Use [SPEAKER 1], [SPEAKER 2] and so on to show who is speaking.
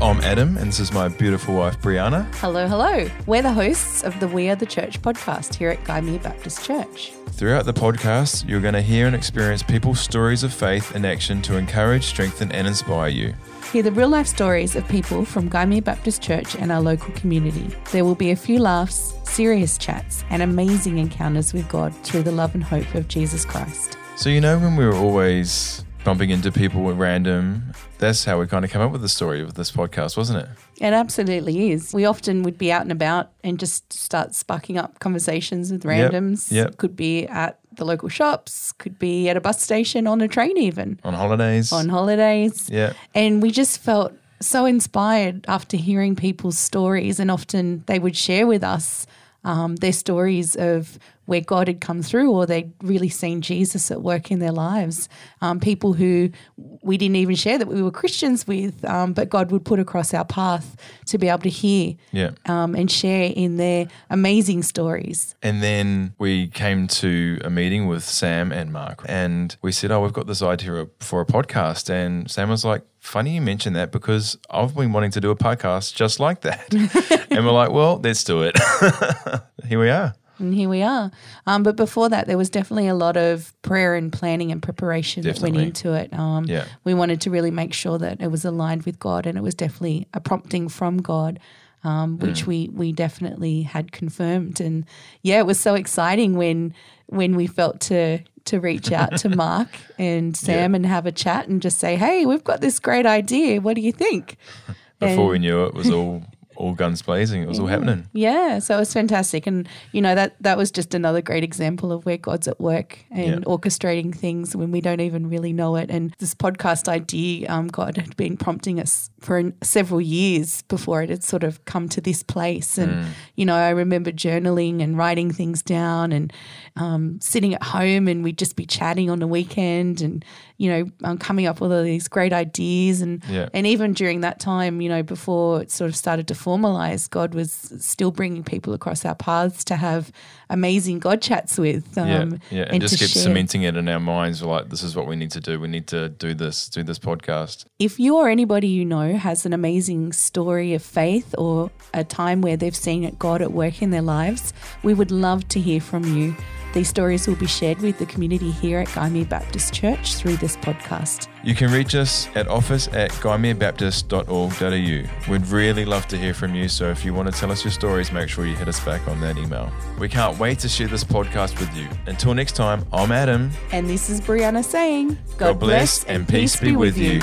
[SPEAKER 1] I'm Adam, and this is my beautiful wife, Brianna.
[SPEAKER 2] Hello, hello. We're the hosts of the We Are the Church podcast here at Gymea Baptist Church.
[SPEAKER 1] Throughout the podcast, you're going to hear and experience people's stories of faith in action to encourage, strengthen, and inspire you.
[SPEAKER 2] Hear the real life stories of people from Gymea Baptist Church and our local community. There will be a few laughs, serious chats, and amazing encounters with God through the love and hope of Jesus Christ.
[SPEAKER 1] So, you know, when we were always bumping into people at random, that's how we kind of come up with the story of this podcast, wasn't it?
[SPEAKER 2] It absolutely is. We often would be out and about and just start sparking up conversations with randoms.
[SPEAKER 1] yep.
[SPEAKER 2] Could be at the local shops, could be at a bus station, on a train, even
[SPEAKER 1] On holidays.
[SPEAKER 2] on holidays.
[SPEAKER 1] Yeah.
[SPEAKER 2] And we just felt so inspired after hearing people's stories, and often they would share with us um, their stories of where God had come through, or they'd really seen Jesus at work in their lives. Um, people who we didn't even share that we were Christians with, um, but God would put across our path to be able to hear
[SPEAKER 1] Yeah.
[SPEAKER 2] um, and share in their amazing stories.
[SPEAKER 1] And then we came to a meeting with Sam and Mark, and we said, Oh, we've got this idea for a podcast. And Sam was like, Funny you mention that because I've been wanting to do a podcast just like that. and we're like, Well, let's do it. Here we are.
[SPEAKER 2] And here we are. Um, but before that, there was definitely a lot of prayer and planning and preparation that went into it. Um,
[SPEAKER 1] Yeah.
[SPEAKER 2] We wanted to really make sure that it was aligned with God, and it was definitely a prompting from God, um, which
[SPEAKER 1] Mm.
[SPEAKER 2] we we definitely had confirmed. And yeah, it was so exciting when when we felt to to reach out to Mark and Sam and have a chat and just say, "Hey, we've got this great idea. What do you think?"
[SPEAKER 1] Before
[SPEAKER 2] And-
[SPEAKER 1] we knew it, it was all all guns blazing. It was all happening.
[SPEAKER 2] Yeah, so it was fantastic, and you know that that was just another great example of where God's at work and
[SPEAKER 1] Yeah.
[SPEAKER 2] orchestrating things when we don't even really know it. And this podcast idea, um, God had been prompting us for several years before it had sort of come to this place. And
[SPEAKER 1] Mm.
[SPEAKER 2] you know, I remember journaling and writing things down, and um, sitting at home, and we'd just be chatting on the weekend, and you know, um, coming up with all these great ideas, and
[SPEAKER 1] Yeah.
[SPEAKER 2] and even during that time, you know, before it sort of started to formalize, God was still bringing people across our paths to have amazing God chats with. Um,
[SPEAKER 1] yeah, yeah, and, just
[SPEAKER 2] to
[SPEAKER 1] keep
[SPEAKER 2] share.
[SPEAKER 1] cementing it in our minds. Like, this is what we need to do. We need to do this, do this podcast.
[SPEAKER 2] If you or anybody you know has an amazing story of faith or a time where they've seen it- God at work in their lives, we would love to hear from you. These stories will be shared with the community here at Gymea Baptist Church through this podcast.
[SPEAKER 1] You can reach us at office at gymeabaptist.org.au. We'd really love to hear from you, so if you want to tell us your stories, make sure you hit us back on that email. We can't wait to share this podcast with you. Until next time, I'm Adam.
[SPEAKER 2] And this is Brianna saying,
[SPEAKER 1] God bless and peace be with you.